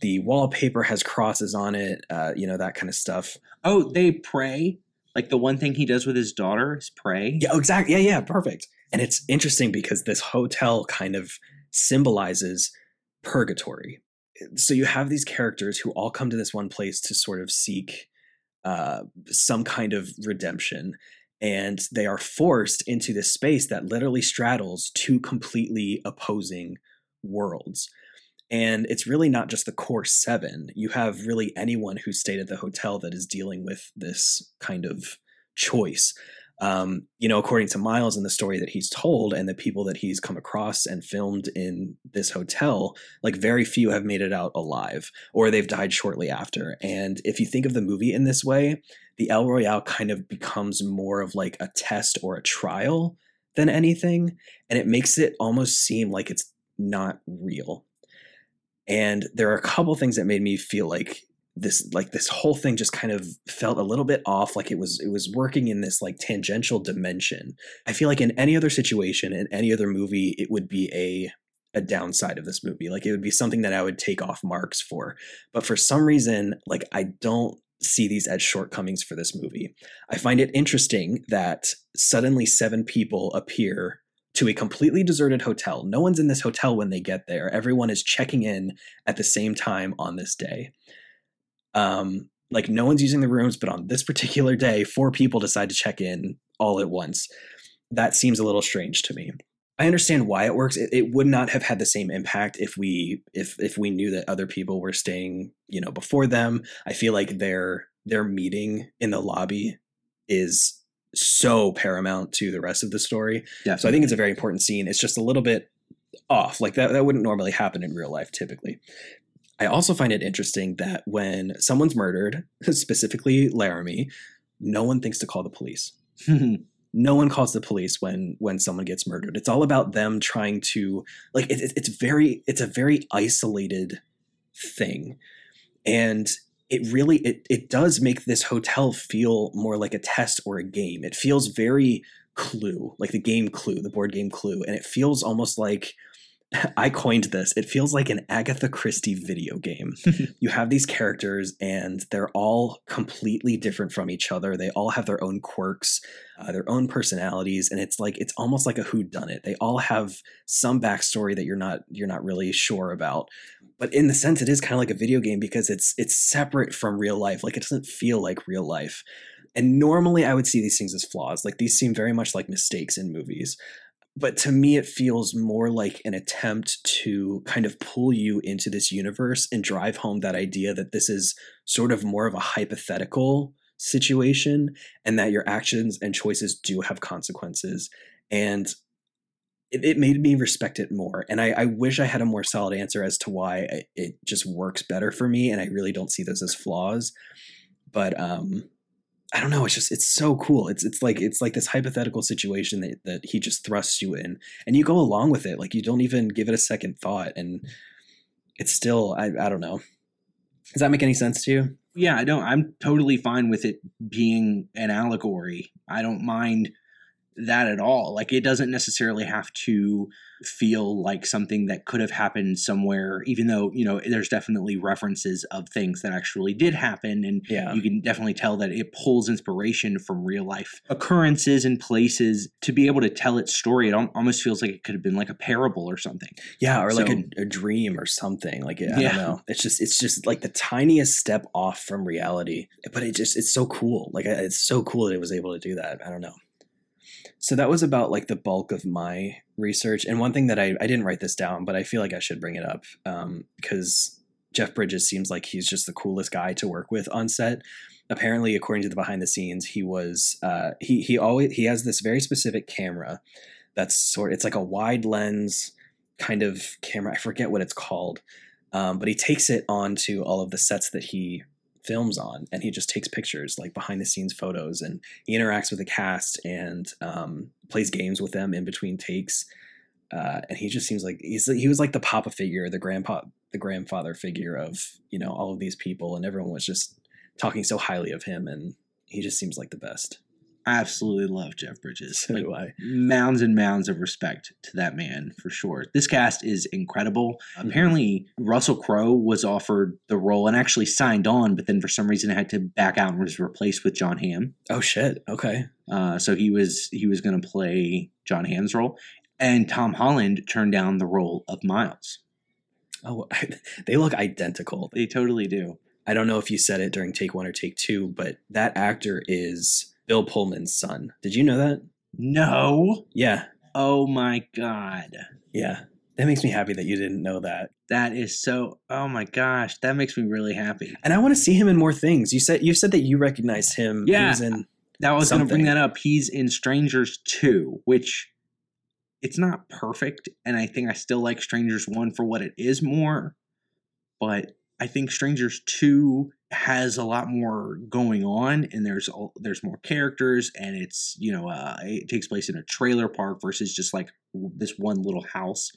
The wallpaper has crosses on it, uh, you know, that kind of stuff. oh they pray like the one thing he does with his daughter is pray Yeah, exactly. Yeah, yeah, perfect. And it's interesting because this hotel kind of symbolizes purgatory. So you have these characters who all come to this one place to sort of seek uh, some kind of redemption. And they are forced into this space that literally straddles two completely opposing worlds. And it's really not just the core seven. You have really anyone who stayed at the hotel that is dealing with this kind of choice um, you know, according to Miles and the story that he's told and the people that he's come across and filmed in this hotel, like very few have made it out alive or they've died shortly after. And if you think of the movie in this way, the El Royale kind of becomes more of like a test or a trial than anything. And it makes it almost seem like it's not real. And there are a couple things that made me feel like this like this whole thing just kind of felt a little bit off like it was it was working in this like tangential dimension i feel like in any other situation in any other movie it would be a a downside of this movie like it would be something that i would take off marks for but for some reason like i don't see these as shortcomings for this movie i find it interesting that suddenly seven people appear to a completely deserted hotel. No one's in this hotel when they get there. Everyone is checking in at the same time on this day. Um, like no one's using the rooms, but on this particular day, four people decide to check in all at once. That seems a little strange to me. I understand why it works. It, it, would not have had the same impact if we if if we knew that other people were staying, you know, before them. I feel like their their meeting in the lobby is so paramount to the rest of the story. Definitely. So I think it's a very important scene. It's just a little bit off. Like that that wouldn't normally happen in real life typically. I also find it interesting that when someone's murdered, specifically Laramie, no one thinks to call the police. no one calls the police when when someone gets murdered. It's all about them trying to like it, it's very it's a very isolated thing, and it really it it does make this hotel feel more like a test or a game. It feels very Clue, like the game Clue, the board game Clue, and it feels almost like I coined this. It feels like an Agatha Christie video game. you have these characters, and they're all completely different from each other. They all have their own quirks, uh, their own personalities, and it's like it's almost like a who done it. They all have some backstory that you're not you're not really sure about. But in the sense, it is kind of like a video game because it's it's separate from real life. Like it doesn't feel like real life. And normally, I would see these things as flaws. Like these seem very much like mistakes in movies but to me it feels more like an attempt to kind of pull you into this universe and drive home that idea that this is sort of more of a hypothetical situation and that your actions and choices do have consequences. And it, it made me respect it more. And I, I, wish i had a more solid answer as to why it just works better for me and i really don't see those as flaws. But um I don't know. It's just it's so cool. It's it's like it's like this hypothetical situation that that he just thrusts you in, and you go along with it. Like you don't even give it a second thought, and it's still I I don't know. Does that make any sense to you? Yeah, I don't. I'm totally fine with it being an allegory. I don't mind that at all. Like it doesn't necessarily have to feel like something that could have happened somewhere, even though, you know, there's definitely references of things that actually did happen. And yeah. you can definitely tell that it pulls inspiration from real life occurrences and places to be able to tell its story. It almost feels like it could have been like a parable or something. Yeah. Or so, like a, a, dream or something. Like, I yeah. don't know. It's just, it's just like the tiniest step off from reality. But it just, it's so cool. Like, it's so cool that it was able to do that. I don't know. So that was about like the bulk of my research. And one thing that I, I didn't write this down, but I feel like I should bring it up um, because Jeff Bridges seems like he's just the coolest guy to work with on set. Apparently, according to the behind the scenes, he was uh, he he always he has this very specific camera that's sort it's like a wide lens kind of camera. I forget what it's called, um, but he takes it onto all of the sets that he films on and he just takes pictures like behind the scenes photos and he interacts with the cast and um, plays games with them in between takes. Uh, and he just seems like he's he was like the papa figure the grandpa the grandfather figure of you know all of these people and everyone was just talking so highly of him and he just seems like the best absolutely love Jeff Bridges. So like, do I. Mounds and mounds of respect to that man for sure. This cast is incredible. Mm-hmm. Apparently, Russell Crowe was offered the role and actually signed on, but then for some reason had to back out and was replaced with Jon Hamm. Oh shit! Okay. Uh, so he was he was going to play Jon Hamm's role, and Tom Holland turned down the role of Miles. Oh, they look identical. They totally do. I don't know if you said it during take one or take two, but that actor is Bill Pullman's son. Did you know that? No. Yeah. Oh my god. Yeah. That makes me happy that you didn't know that. That is so oh my gosh. That makes me really happy. And I want to see him in more things. You said you said that you recognized him. He Yeah. was in That was going to bring that up. He's in Strangers 2, which it's not perfect and I think I still like Strangers 1 for what it is more, but I think Strangers 2 has a lot more going on and there's there's more characters and it's, you know, uh, it takes place in a trailer park versus just like this one little house.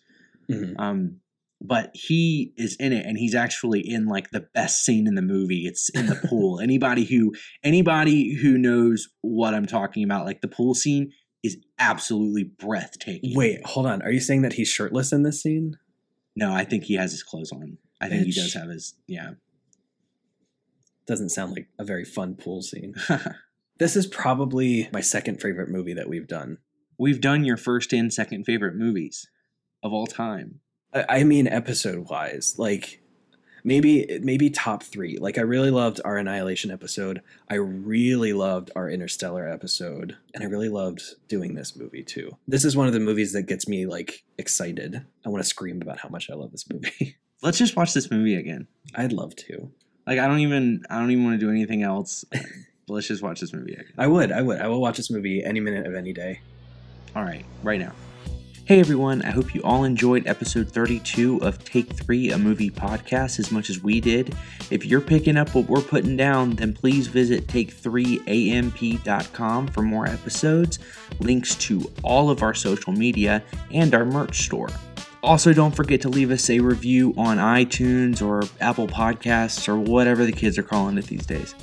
Mhm. Um, but he is in it, and he's actually in like the best scene in the movie. It's in the pool. anybody who anybody who knows what I'm talking about, like the pool scene, is absolutely breathtaking. Wait, hold on. Are you saying that he's shirtless in this scene? no, I think he has his clothes on. I think he does have his yeah. Doesn't sound like a very fun pool scene. This is probably my second favorite movie that we've done. We've done your first and second favorite movies of all time. I, I mean, episode wise, like maybe maybe top three. Like I really loved our Annihilation episode. I really loved our Interstellar episode, and I really loved doing this movie too. This is one of the movies that gets me like excited. I want to scream about how much I love this movie. Let's just watch this movie again. I'd love to. Like I don't even I don't even want to do anything else. let's just watch this movie. I would. I would. I will watch this movie any minute of any day. All right, right now. Hey everyone, I hope you all enjoyed episode 32 of Take 3, a movie podcast, as much as we did. If you're picking up what we're putting down, then please visit take3amp.com for more episodes, links to all of our social media, and our merch store. Also, don't forget to leave us a review on iTunes or Apple Podcasts or whatever the kids are calling it these days.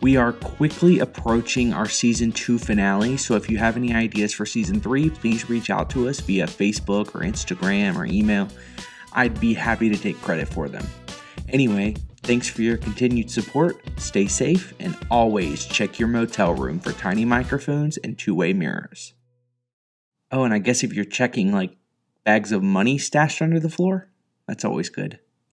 We are quickly approaching our season two finale, so if you have any ideas for season three, please reach out to us via Facebook or Instagram or email. I'd be happy to take credit for them. Anyway, thanks for your continued support, stay safe, and always check your motel room for tiny microphones and two way mirrors. Oh, and I guess if you're checking like bags of money stashed under the floor, that's always good.